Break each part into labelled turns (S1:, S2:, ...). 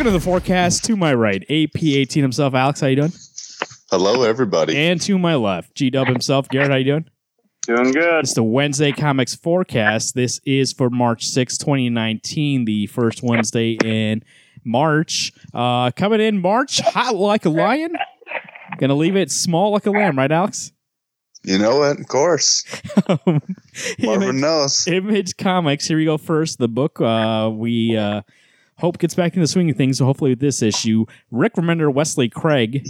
S1: Welcome to the forecast. To my right, AP18 himself, Alex. How you doing?
S2: Hello, everybody.
S1: And to my left, G Dub himself, Garrett. How you doing?
S3: Doing good.
S1: It's the Wednesday Comics forecast. This is for March 6, 2019, the first Wednesday in March. Uh, coming in March, hot like a lion. Gonna leave it small like a lamb, right, Alex?
S2: You know it, of course. Marvin
S1: Image,
S2: knows.
S1: Image Comics. Here we go. First, the book. Uh, we uh, hope gets back into the swing of things. So hopefully, with this issue, Rick Remender, Wesley Craig,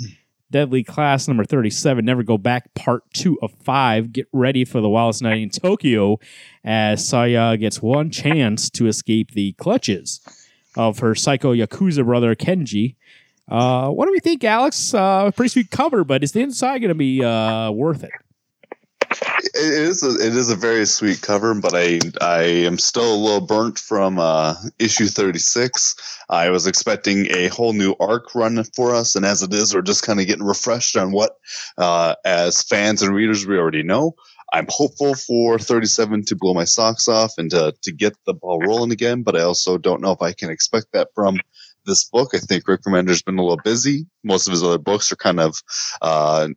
S1: Deadly Class number thirty-seven. Never go back. Part two of five. Get ready for the wildest night in Tokyo, as Saya gets one chance to escape the clutches of her psycho yakuza brother Kenji. Uh, what do we think, Alex? Uh, pretty sweet cover, but is the inside going to be uh, worth it?
S2: It is a, it is a very sweet cover, but I I am still a little burnt from uh, issue thirty six. I was expecting a whole new arc run for us, and as it is, we're just kind of getting refreshed on what, uh, as fans and readers, we already know. I'm hopeful for 37 to blow my socks off and to, to get the ball rolling again, but I also don't know if I can expect that from this book. I think Rick Remender's been a little busy. Most of his other books are kind of uh,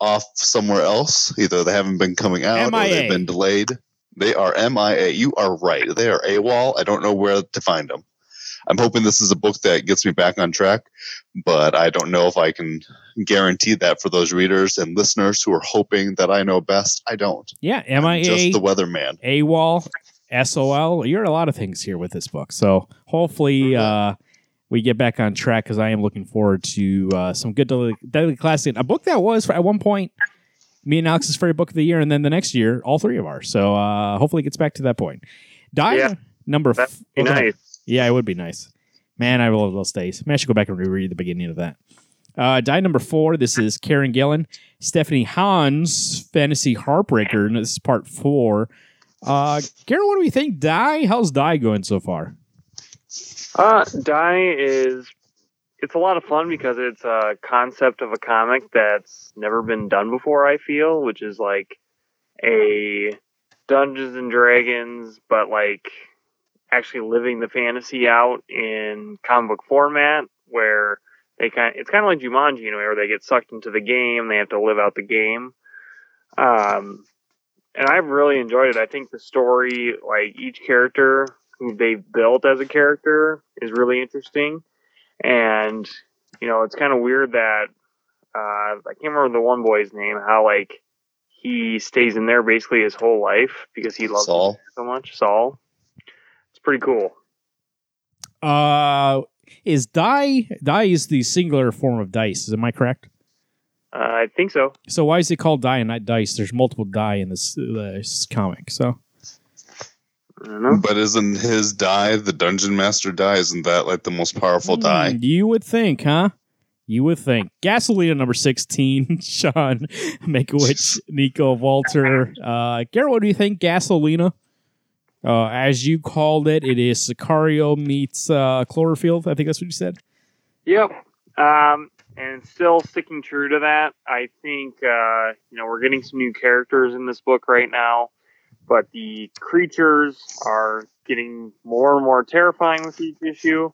S2: off somewhere else. Either they haven't been coming out or they've been delayed. They are MIA. You are right. They are AWOL. I don't know where to find them. I'm hoping this is a book that gets me back on track, but I don't know if I can guarantee that for those readers and listeners who are hoping that I know best. I don't.
S1: Yeah,
S2: I'm
S1: MIA.
S2: just the weatherman.
S1: AWOL, SOL. You're a lot of things here with this book. So hopefully uh, we get back on track because I am looking forward to uh, some good Deadly, Deadly Classic. A book that was at one point me and Alex's favorite book of the year, and then the next year, all three of ours. So uh, hopefully it gets back to that point. Die
S3: Yeah.
S1: number f- okay.
S3: nice.
S1: Yeah, it would be nice. Man, I love those days. Man, I should go back and reread the beginning of that. Uh, die number four. This is Kieron Gillen, Stephanie Hans, Fantasy Heartbreaker, and this is part four. Uh, Karen, what do we think? Die? How's Die going so far?
S3: Uh, Die is it's a lot of fun because it's a concept of a comic that's never been done before. I feel, which is like a Dungeons and Dragons, but like actually living the fantasy out in comic book format, where they kind it's kind of like Jumanji, you know, where they get sucked into the game, they have to live out the game. Um, and I've really enjoyed it. I think the story, like each character who they've built as a character, is really interesting. And you know, it's kind of weird that uh, I can't remember the one boy's name. How like he stays in there basically his whole life because he loves
S2: Saul.
S3: so much. Saul. It's pretty cool.
S1: Uh, is Die? Die is the singular form of dice. Is am I correct?
S3: Uh, I think so.
S1: So why is it called Die and not Dice? There's multiple Die in this, uh, this comic. So
S3: I don't know.
S2: But isn't his die the dungeon master die? Isn't that like the most powerful
S1: Hmm,
S2: die?
S1: You would think, huh? You would think. Gasolina number 16, Sean Mackiewicz, Niko Walter. Uh, Garrett, what do you think? Gasolina? Uh, as you called it, it is Sicario meets uh, Cloverfield. I think that's what you said.
S3: Yep. Um, and still sticking true to that. I think uh, you know we're getting some new characters in this book right now, but the creatures are getting more and more terrifying with each issue,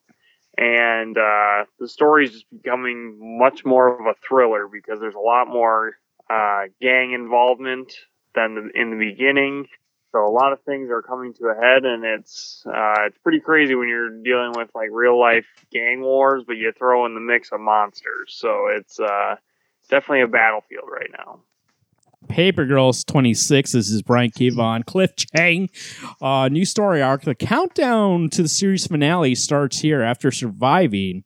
S3: and uh, the story is just becoming much more of a thriller because there's a lot more uh, gang involvement than in the beginning. So a lot of things are coming to a head, and it's uh, it's pretty crazy when you're dealing with like real life gang wars, but you throw in the mix of monsters. So it's uh, definitely a battlefield right now.
S1: Paper Girls 26. This is Brian K. Vaughan, Cliff Chiang. Uh, new story arc. The countdown to the series finale starts here after surviving.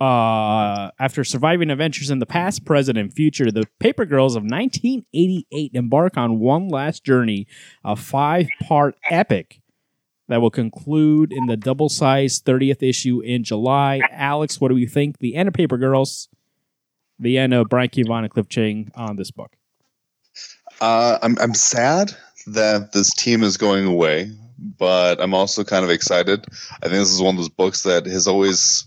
S1: Uh, after surviving adventures in the past, present, and future, the Paper Girls of 1988 embark on one last journey, a five-part epic that will conclude in the double-sized 30th issue in July. Alex, what do we think? The end of Paper Girls, the end of Brian K. Vaughan and Cliff Chiang on this book.
S2: Uh, I'm I'm sad that this team is going away, but I'm also kind of excited. I think this is one of those books that has always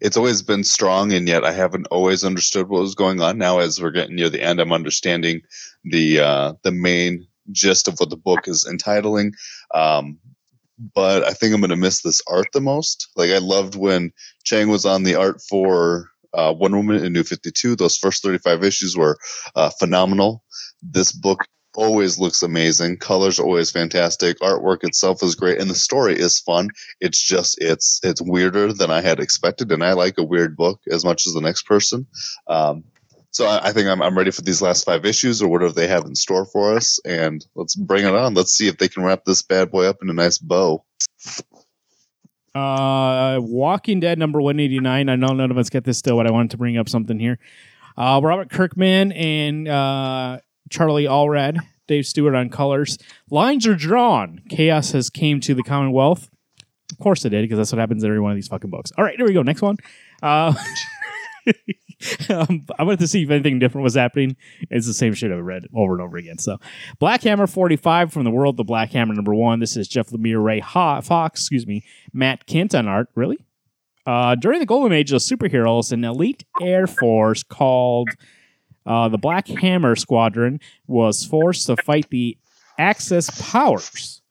S2: it's always been strong, and yet I haven't always understood what was going on. Now, as we're getting near the end, I'm understanding the uh, the main gist of what the book is entitling. Um, but I think I'm going to miss this art the most. Like I loved when Chiang was on the art for uh, Woman in New 52. Those first 35 issues were uh, phenomenal. This book always looks amazing. Colors are always fantastic. Artwork itself is great, and the story is fun. It's just it's it's weirder than I had expected, and I like a weird book as much as the next person. Um, so I, I think I'm, I'm ready for these last five issues or whatever they have in store for us, and let's bring it on. Let's see if they can wrap this bad boy up in a nice bow.
S1: Uh, Walking Dead number 189. I know none of us get this still, but I wanted to bring up something here. Uh, Robert Kirkman and uh, Charlie Adlard, Dave Stewart on colors. Lines are drawn. Chaos has came to the Commonwealth. Of course it did, because that's what happens in every one of these fucking books. All right, here we go. Next one. Uh, um, I wanted to see if anything different was happening. It's the same shit I've read over and over again. So, Black Hammer 45 from the world, the Black Hammer number one. This is Jeff Lemire, Ray ha- Fawkes, excuse me, Matt Kindt on art. Really? Uh, during the Golden Age of superheroes, an elite air force called uh, the Black Hammer Squadron was forced to fight the Axis powers.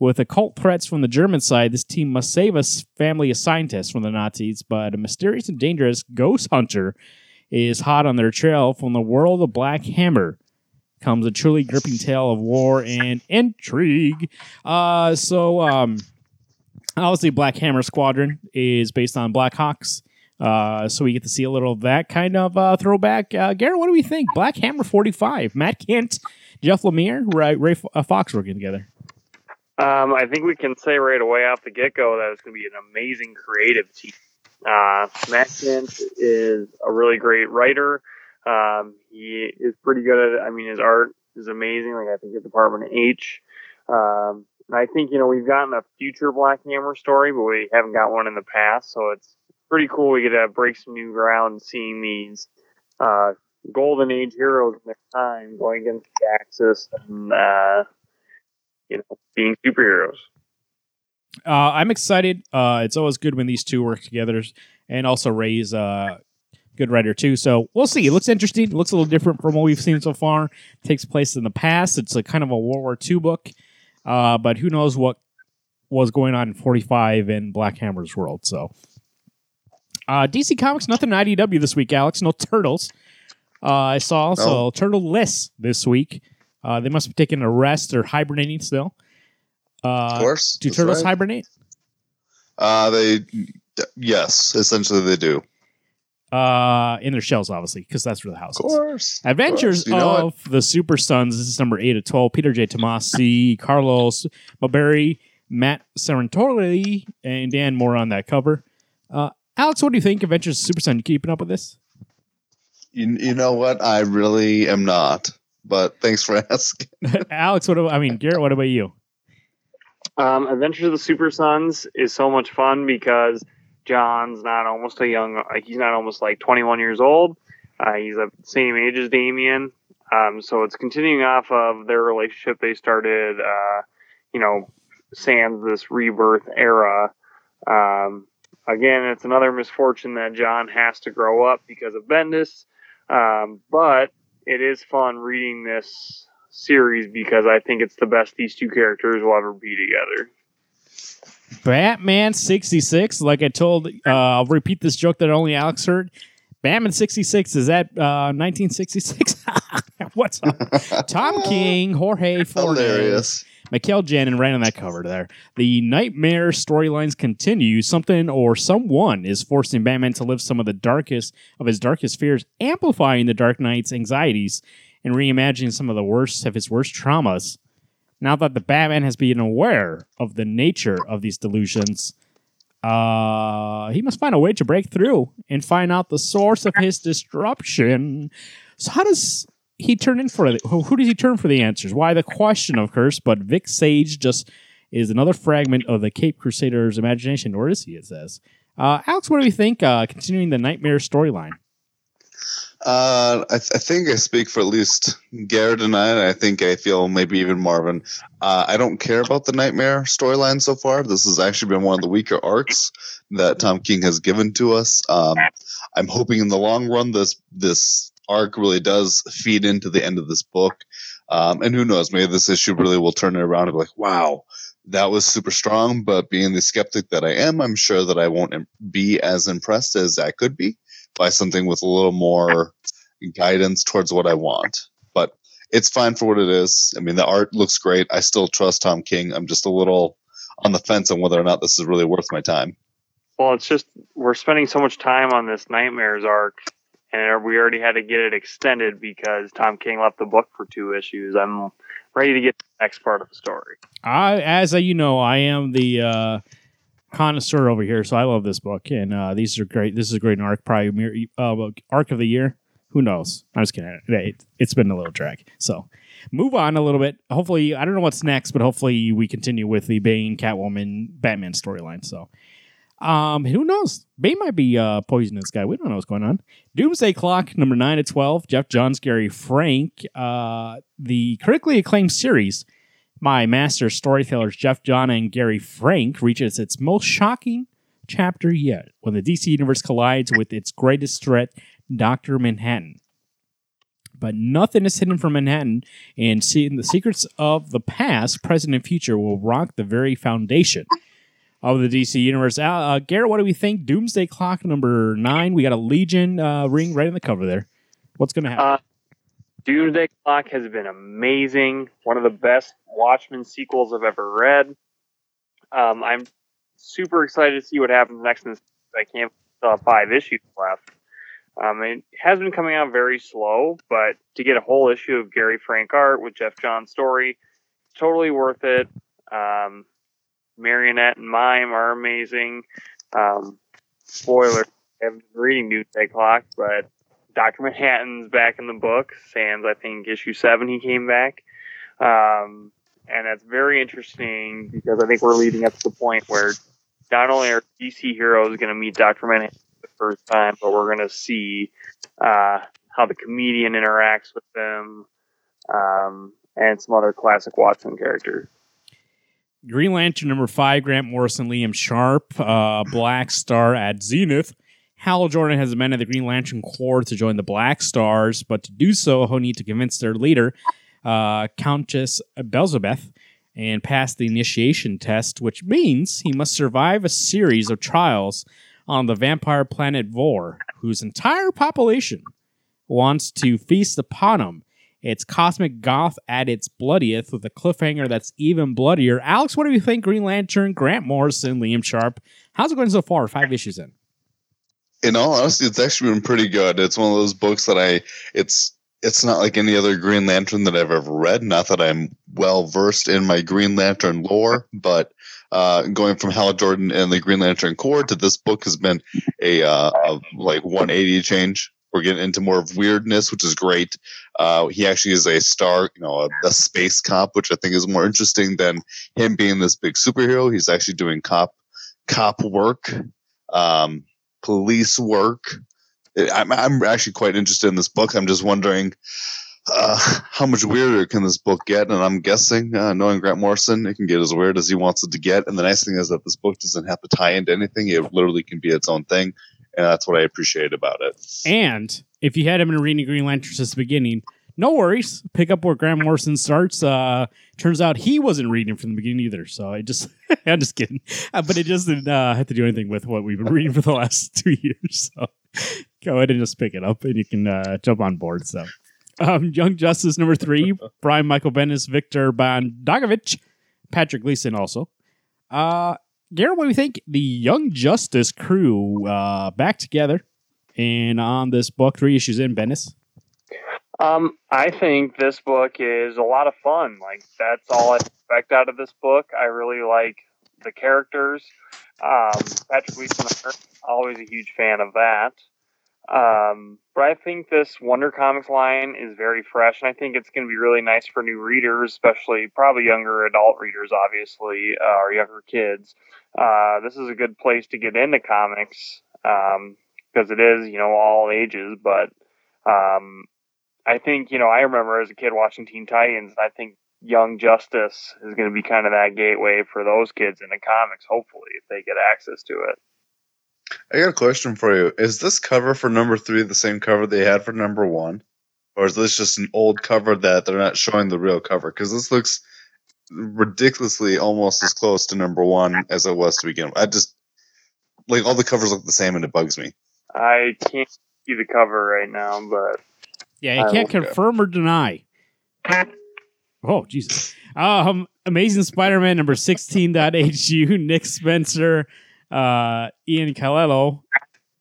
S1: With occult threats from the German side, this team must save a family of scientists from the Nazis, but a mysterious and dangerous ghost hunter is hot on their trail from the world of Black Hammer. Comes a truly gripping tale of war and intrigue. Uh, so, um, obviously, Black Hammer Squadron is based on Black Hawks. Uh, so we get to see a little of that kind of uh, throwback. Uh, Garrett, what do we think? Black Hammer 45, Matt Kindt, Jeff Lemire, Ray, Ray uh, Fawkes working together.
S3: Um, I think we can say right away off the get go that it's going to be an amazing creative team. Uh, Matt Kindt is a really great writer. Um, he is pretty good at it. I mean, his art is amazing. Like I think at Department H. Um, and I think you know we've gotten a future Black Hammer story, but we haven't got one in the past. So it's pretty cool. We get to break some new ground, seeing these uh, golden age heroes in their time going against the Axis and uh, you know being superheroes.
S1: Uh, I'm excited. Uh, it's always good when these two work together, and also Ray's uh, good writer too. So we'll see. It looks interesting. It looks a little different from what we've seen so far. It takes place in the past. It's a kind of a World War II book, uh, but who knows what was going on in 45 in Black Hammer's world. So uh, DC Comics, nothing in IDW this week, Alex. No turtles. Uh, I saw also
S2: No.
S1: turtle-less this week. Uh, they must be taking a rest or hibernating still. Uh,
S2: Of course.
S1: do turtles
S2: right.
S1: hibernate?
S2: Uh, they, yes, essentially they do.
S1: Uh, in their shells, obviously, because that's where the house
S2: Of
S1: is.
S2: course.
S1: Adventures
S2: Of course. You know
S1: of the Super Sons. This is number eight of twelve. Peter J. Tomasi, Carlos Mulberry, Matt Serentori, and Dan Moore on that cover. Uh, Alex, what do you think? Adventures of Super Son. You keeping up with this?
S2: You, you know what? I really am not. But thanks for asking.
S1: Alex, what about, I mean, Garrett, what about you?
S3: Um, Adventures of the Super Sons is so much fun because John's not almost a young, like he's not almost like 21 years old. Uh, he's the same age as Damian. Um, so it's continuing off of their relationship they started, uh, you know, sans this rebirth era. Um, again, it's another misfortune that John has to grow up because of Bendis. Um, but it is fun reading this series because I think it's the best these two characters will ever be together.
S1: Batman 66. Like I told, uh, I'll repeat this joke that only Alex heard. Batman 66 is that uh, 1966? What's up? Tom King, Jorge Fornes,
S2: Hilarious.
S1: Michael Janin right on that cover there. The nightmare storylines continue. Something or someone is forcing Batman to live some of the darkest of his darkest fears, amplifying the Dark Knight's anxieties and reimagining some of the worst of his worst traumas. Now that the Batman has been aware of the nature of these delusions, uh, he must find a way to break through and find out the source of his disruption. So, how does he turn in for the, who, does he turn for the answers? Why the question, of course, but Vic Sage just is another fragment of the Cape Crusader's imagination, or is he? It says. Uh, Alex, what do you think? Uh, continuing the nightmare storyline.
S2: Uh, I, th- I think I speak for at least Garrett and I, I think I feel maybe even Marvin. Uh, I don't care about the Nightmare storyline so far. This has actually been one of the weaker arcs that Tom King has given to us. Um, I'm hoping in the long run this this arc really does feed into the end of this book. Um, and who knows, maybe this issue really will turn it around and be like, wow, that was super strong. But being the skeptic that I am, I'm sure that I won't be as impressed as I could be by something with a little more guidance towards what I want. But it's fine for what it is. I mean, the art looks great. I still trust Tom King. I'm just a little on the fence on whether or not this is really worth my time.
S3: Well, it's just we're spending so much time on this Nightmares arc, and we already had to get it extended because Tom King left the book for two issues. I'm ready to get the next part of the story.
S1: I, as you know, I am the uh, connoisseur over here, so I love this book, and uh, these are great. This is a great arc, probably uh, arc of the year. Who knows? I'm just kidding. It, it's been a little drag. So move on a little bit. Hopefully, I don't know what's next, but hopefully we continue with the Bane, Catwoman, Batman storyline. So, um, who knows? Bane might be uh, poisoning this guy. We don't know what's going on. Doomsday Clock, number nine to twelve. Geoff Johns, Gary Frank. Uh, the critically acclaimed series. My master storytellers Geoff John and Gary Frank reaches its most shocking chapter yet when the DC universe collides with its greatest threat, Dr. Manhattan but nothing is hidden from Manhattan. And seeing the secrets of the past, present, and future will rock the very foundation of the DC universe. Uh, uh, Garrett, what do we think? Doomsday Clock number nine. We got a Legion uh, ring right in the cover there. What's going to happen? Uh,
S3: Doomsday Clock has been amazing. One of the best Watchmen sequels I've ever read. Um, I'm super excited to see what happens next. In this. I can't still have five issues left. Um, it has been coming out very slow, but to get a whole issue of Gary Frank art with Geoff John's story, totally worth it. Um, Marionette and Mime are amazing. Um, spoiler, I haven't been reading Doomsday Clock, but Dr. Manhattan's back in the book. Sans, I think, issue seven, he came back. Um, and that's very interesting because I think we're leading up to the point where not only are DC heroes going to meet Dr. Manhattan for the first time, but we're going to see uh, how the comedian interacts with them um, and some other classic Watchmen characters.
S1: Green Lantern number five, Grant Morrison, Liam Sharp, uh, Black Star at Zenith. Hal Jordan has amended the Green Lantern Corps to join the Black Stars, but to do so, he'll need to convince their leader, uh, Countess Belzebeth, and pass the initiation test, which means he must survive a series of trials on the vampire planet Vor, whose entire population wants to feast upon him. It's cosmic goth at its bloodiest with a cliffhanger that's even bloodier. Alex, what do you think? Green Lantern, Grant Morrison, Liam Sharp. How's it going so far? Five issues in.
S2: In all honesty, it's actually been pretty good. It's one of those books that I it's it's not like any other Green Lantern that I've ever read. Not that I'm well versed in my Green Lantern lore, but uh, going from Hal Jordan and the Green Lantern Corps to this book has been a, uh, like 180 change. We're getting into more of weirdness, which is great. Uh, he actually is a star, you know, a, a, space cop, which I think is more interesting than him being this big superhero. He's actually doing cop cop work, um, police work. I'm, I'm actually quite interested in this book. I'm just wondering uh, how much weirder can this book get? And I'm guessing, uh, knowing Grant Morrison, it can get as weird as he wants it to get. And the nice thing is that this book doesn't have to tie into anything; it literally can be its own thing, and that's what I appreciate about it.
S1: And if you had him been reading Green Lantern since the beginning, no worries. Pick up where Grant Morrison starts. Uh, turns out he wasn't reading from the beginning either. So I just, I'm just kidding. Uh, but it didn't uh, have to do anything with what we've been reading for the last two years. So go ahead and just pick it up, and you can uh, jump on board. So um, Young Justice number three, Brian Michael Bendis, Viktor Bogdanovic, Patrick Gleason also. Uh, Garrett, what do you think? The Young Justice crew uh, back together and on this book, three issues in, Bendis.
S3: Um, I think this book is a lot of fun. Like that's all I expect out of this book. I really like the characters. Um, Patrick Gleason, always a huge fan of that. Um, but I think this Wonder Comics line is very fresh, and I think it's going to be really nice for new readers, especially probably younger adult readers, obviously, uh, or younger kids. Uh, this is a good place to get into comics because um, it is, you know, all ages. But um, I think, you know, I remember as a kid watching Teen Titans. I think Young Justice is going to be kind of that gateway for those kids into comics, hopefully, if they get access to it.
S2: I got a question for you. Is this cover for number three the same cover they had for number one? Or is this just an old cover that they're not showing the real cover? Because this looks ridiculously almost as close to number one as it was to begin with. I just like all the covers look the same and it bugs me.
S3: I can't see the cover right now, but
S1: Yeah, you
S3: I
S1: can't
S2: will-
S1: confirm or deny. Oh, Jesus. Um, Amazing Spider-Man number sixteen 16.HU, Nick Spencer, uh, Ian Calello.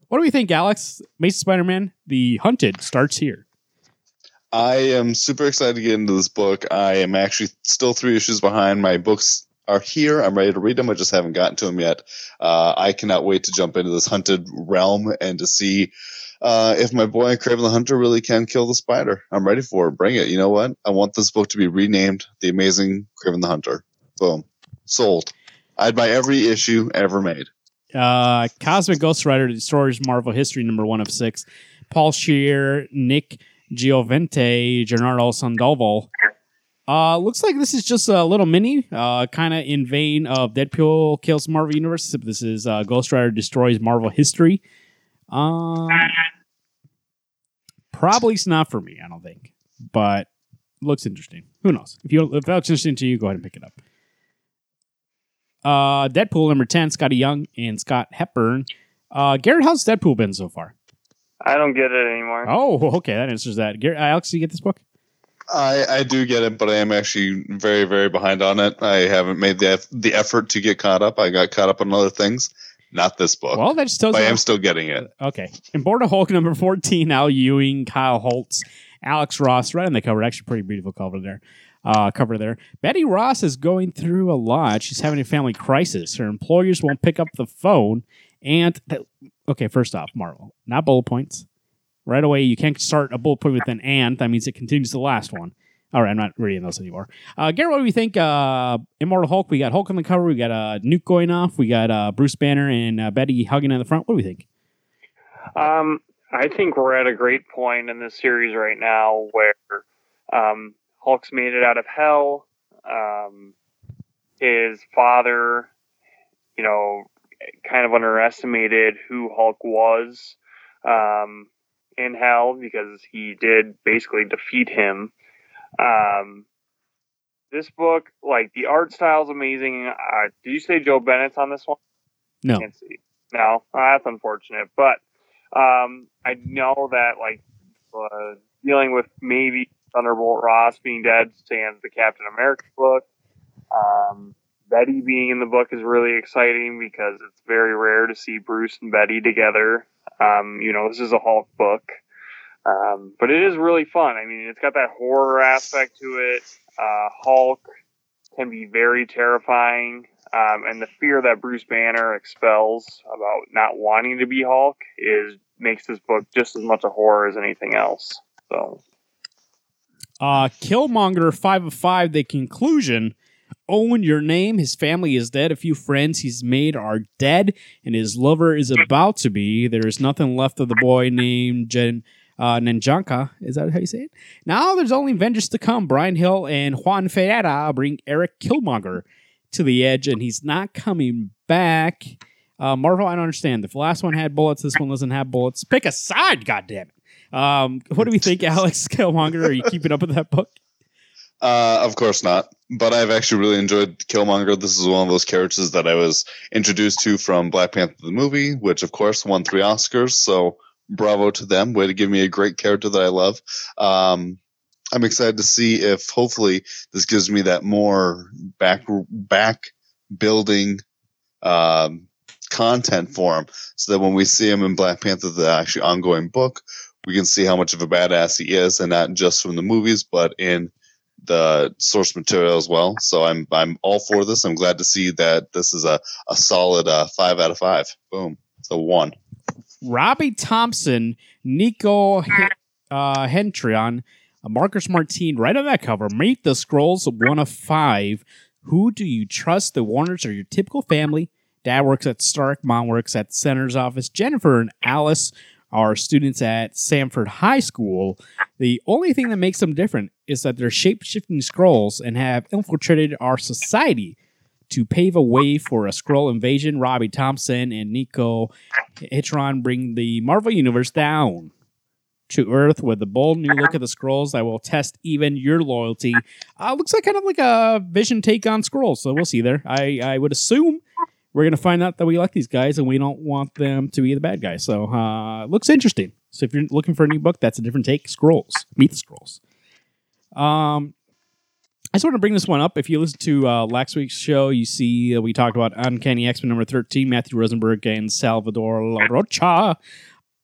S1: What do we think, Alex? Amazing Spider-Man, The Hunted starts here.
S2: I am super excited to get into this book. I am actually still three issues behind. My books are here. I'm ready to read them. I just haven't gotten to them yet. Uh, I cannot wait to jump into this hunted realm and to see uh, if my boy Kraven the Hunter really can kill the spider. I'm ready for it. Bring it. You know what? I want this book to be renamed The Amazing Kraven the Hunter. Boom. Sold. I'd buy every issue ever made.
S1: Uh, Cosmic Ghost Rider Destroyers Marvel History number one of six. Paul Scheer, Nick Giovente, Gennaro Sandoval. Uh, looks like this is just a little mini, uh, kind of in vein of Deadpool kills Marvel Universe. This is uh, Ghost Rider destroys Marvel history. Um, probably it's not for me. I don't think, but looks interesting. Who knows? If you if that looks interesting to you, go ahead and pick it up. Uh, Deadpool number ten, Skottie Young and Scott Hepburn. Uh, Garrett, how's Deadpool been so far?
S3: I don't get it anymore.
S1: Oh, okay, that answers that. Garrett, Alex, you get this book?
S2: I, I do get it, but I am actually very, very behind on it. I haven't made the the effort to get caught up. I got caught up on other things. Not this book.
S1: Well, that just tells
S2: but I am still getting it.
S1: Okay. Immortal Hulk number 14, Al Ewing, Kyle Holtz, Alex Ross, right on the cover. Actually, pretty beautiful cover there. Uh, cover there. Betty Ross is going through a lot. She's having a family crisis. Her employers won't pick up the phone. And, okay, first off, Marvel, not bullet points. Right away, you can't start a bullet point with an and. That means it continues the last one. All right, I'm not reading those anymore. Uh, Garrett, what do we think? Uh, Immortal Hulk. We got Hulk on the cover. We got uh, Nuke going off. We got uh, Bruce Banner and uh, Betty hugging in the front. What do we think?
S3: Um, I think we're at a great point in this series right now where um, Hulk's made it out of hell. Um, his father, you know, kind of underestimated who Hulk was um, in hell because he did basically defeat him. Um, this book, like the art style is amazing. Uh, did you say Joe Bennett's on this one?
S1: No.
S3: Can't see. No, uh, that's unfortunate. But um, I know that like uh, dealing with maybe Thunderbolt Ross being dead stands the Captain America book. Um, Betty being in the book is really exciting because it's very rare to see Bruce and Betty together. Um, you know, this is a Hulk book. Um, but it is really fun. I mean, it's got that horror aspect to it. Uh, Hulk can be very terrifying. Um, and the fear that Bruce Banner expels about not wanting to be Hulk is makes this book just as much a horror as anything else. So
S1: Uh, Killmonger, five of five. The conclusion: Owen, your name. His family is dead. A few friends he's made are dead, and his lover is about to be. There is nothing left of the boy named Jen. Uh, Nanjanka, is that how you say it? Now there's only vengeance to come. Bryan Hill and Juan Ferreyra bring Eric Killmonger to the edge, and he's not coming back. Uh, Marvel, I don't understand. If the last one had bullets, this one doesn't have bullets. Pick a side, goddammit. Um, what do we think, Alex Killmonger? Are you keeping up with that book?
S2: Uh, of course not. But I've actually really enjoyed Killmonger. This is one of those characters that I was introduced to from Black Panther the movie, which of course won three Oscars. So bravo to them. Way to give me a great character that I love. Um, I'm excited to see if hopefully this gives me that more back back building um, content for him, so that when we see him in Black Panther, the actually ongoing book, we can see how much of a badass he is, and not just from the movies, but in the source material as well. So I'm I'm all for this. I'm glad to see that this is a a solid uh, five out of five. Boom. So one.
S1: Robbie Thompson, Nico uh, Hentrion, uh, Marcus Martin, right on that cover. Meet the Skrulls, one of five. Who do you trust? The Warners are your typical family. Dad works at Stark, mom works at Senator's office. Jennifer and Alice are students at Sanford High School. The only thing that makes them different is that they're shape shifting Skrulls and have infiltrated our society to pave a way for a Skrull invasion. Robbie Thompson and Nico Hitron bring the Marvel Universe down. to Earth with a bold new look at the Skrulls that will test even your loyalty. Uh, looks like kind of like a Vision take on Skrulls, so we'll see there. I, I would assume we're gonna find out that we like these guys and we don't want them to be the bad guys. So uh, looks interesting. So if you're looking for a new book, that's a different take. Skrulls, meet the Skrulls. Um, I just want to bring this one up. If you listen to uh, last week's show, you see uh, we talked about Uncanny X Men number 13, Matthew Rosenberg and Salvador Larroca.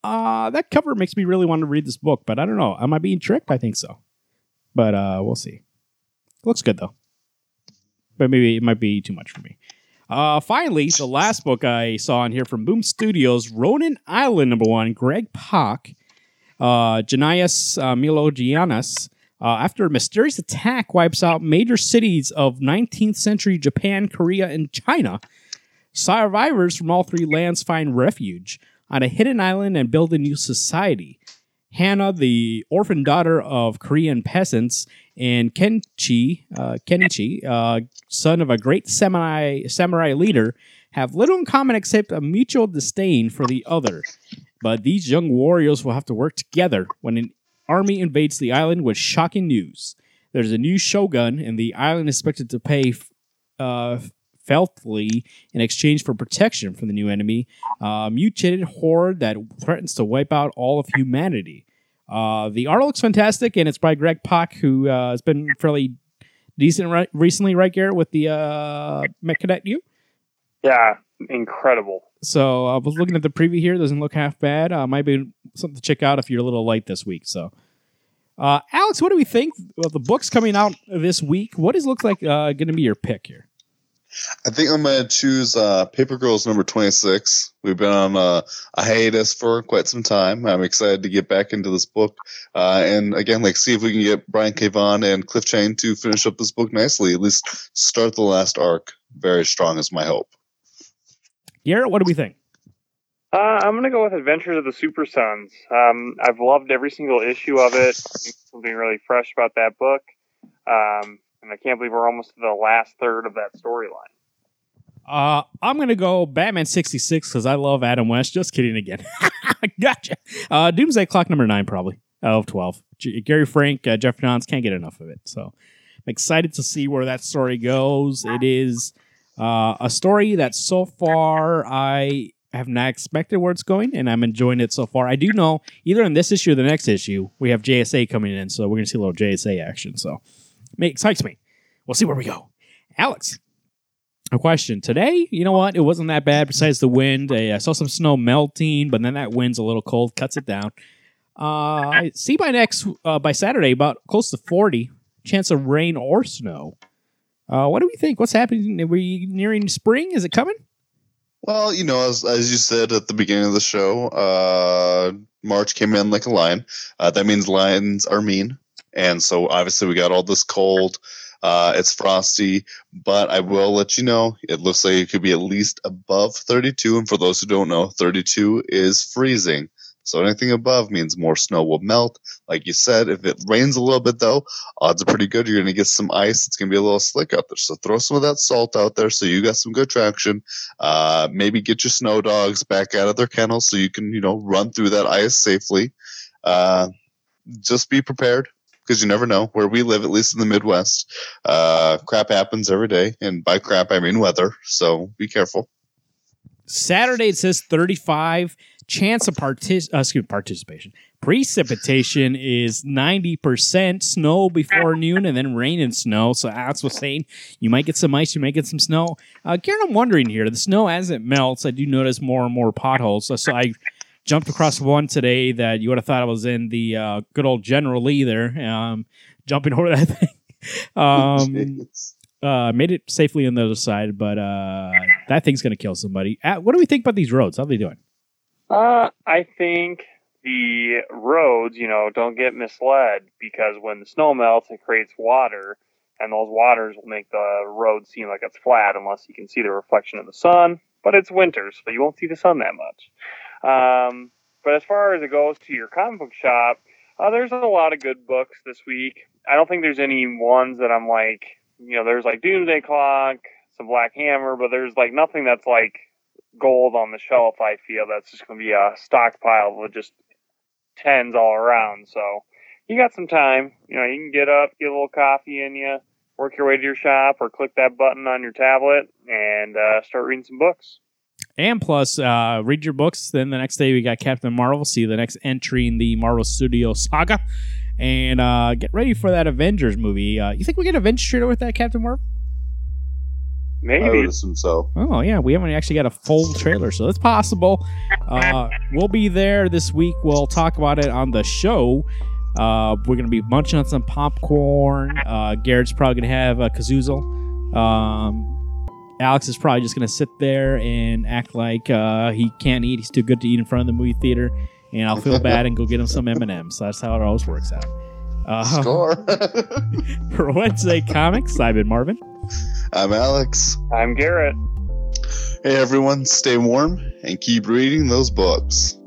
S1: Uh, that cover makes me really want to read this book, but I don't know. Am I being tricked? I think so. But uh, we'll see. Looks good, though. But maybe it might be too much for me. Uh, finally, the last book I saw in here from Boom Studios, Ronin Island number one, Greg Pak, uh, Janias uh, Milogianas, uh, after a mysterious attack wipes out major cities of 19th century Japan, Korea, and China, survivors from all three lands find refuge on a hidden island and build a new society. Hannah, the orphan daughter of Korean peasants, and Kenchi, uh, Kenichi, uh, son of a great samurai, samurai leader, have little in common except a mutual disdain for the other. But these young warriors will have to work together when an army invades the island with shocking news. There's a new shogun, and the island is expected to pay uh, feltly in exchange for protection from the new enemy, a mutated horde that threatens to wipe out all of humanity. Uh, the art looks fantastic, and it's by Greg Pak, who uh, has been fairly decent right, recently, right, Garrett, with the uh, Connect U?
S3: Yeah, incredible.
S1: So I was looking at the preview here; doesn't look half bad. Uh, might be something to check out if you're a little light this week. So, uh, Alex, what do we think of the books coming out this week? What does look like uh, going to be your pick here?
S2: I think I'm going to choose uh, Paper Girls number 26. We've been on a, a, hiatus for quite some time. I'm excited to get back into this book. Uh, and again, like, see if we can get Brian K. Vaughan and Cliff Chiang to finish up this book nicely, at least start the last arc very strong, is my hope.
S1: Garrett, what do we think?
S3: Uh, I'm going to go with Adventures of the Super Sons. Um, I've loved every single issue of it. I think something really fresh about that book. Um, and I can't believe we're almost to the last third of that storyline.
S1: Uh, I'm gonna go Batman 66 because I love Adam West. Just kidding again. gotcha. Uh, Doomsday Clock number nine probably of 12. G- Gary Frank, uh, Geoff Johns can't get enough of it. So I'm excited to see where that story goes. It is uh, a story that so far I have not expected where it's going, and I'm enjoying it so far. I do know either in this issue or the next issue we have JSA coming in, so we're gonna see a little JSA action. So it excites me. We'll see where we go. Alex, a question. Today, you know what? It wasn't that bad besides the wind. I saw some snow melting, but then that wind's a little cold, cuts it down. Uh, I see by next, uh, by Saturday, about close to 40 chance of rain or snow. Uh, what do we think? What's happening? Are we nearing spring? Is it coming?
S2: Well, you know, as, as you said at the beginning of the show, uh, March came in like a lion. Uh, that means lions are mean. And so obviously we got all this cold. Uh, it's frosty, but I will let you know it looks like it could be at least above 32. And for those who don't know, 32 is freezing. So anything above means more snow will melt. Like you said, if it rains a little bit though, odds are pretty good. You're going to get some ice. It's going to be a little slick out there. So throw some of that salt out there so you got some good traction. Uh, maybe get your snow dogs back out of their kennels so you can, you know, run through that ice safely. Uh, just be prepared because you never know where we live, at least in the Midwest. Uh, crap happens every day, and by crap I mean weather. So be careful.
S1: Saturday it says 35 chance of partic- uh, excuse, participation. Precipitation is 90%. Snow before noon and then rain and snow. So Alex was saying you might get some ice, you might get some snow. Uh, Karen, I'm wondering here the snow as it melts, I do notice more and more potholes. So I jumped across one today that you would have thought I was in the uh, good old General Lee there, um, jumping over that thing. Um, uh, made it safely on the other side, but uh, that thing's gonna kill somebody. Uh, what do we think about these roads? How are they doing?
S3: Uh, I think the roads, you know, don't get misled because when the snow melts, it creates water, and those waters will make the road seem like it's flat unless you can see the reflection of the sun. But it's winter, so you won't see the sun that much. Um, but as far as it goes to your comic book shop, uh, there's a lot of good books this week. I don't think there's any ones that I'm like, you know, there's like Doomsday Clock, some Black Hammer, but there's like nothing that's like gold on the shelf. I feel that's just going to be a stockpile of just tens all around. So you got some time. You know, you can get up, get a little coffee in you, work your way to your shop, or click that button on your tablet and uh, start reading some books.
S1: And plus, uh, read your books. Then the next day we got Captain Marvel. See the next entry in the Marvel Studio saga, and uh, get ready for that Avengers movie. Uh, you think we get Avengers trailer with that Captain Marvel?
S2: I
S3: Maybe.
S2: would assume so.
S1: Oh yeah, we haven't actually got a full trailer, so it's possible. Uh, we'll be there this week. We'll talk about it on the show. Uh, we're gonna be munching on some popcorn. Uh, Garrett's probably gonna have a kazoozle. Um, Alex is probably just gonna sit there and act like uh, he can't eat. He's too good to eat in front of the movie theater, and I'll feel bad and go get him some M and M's. So that's how it always works out. Uh,
S2: Score.
S1: for Wednesday Comics, I've been Marvin.
S2: I'm Alex.
S3: I'm Garrett.
S2: Hey everyone, stay warm and keep reading those books.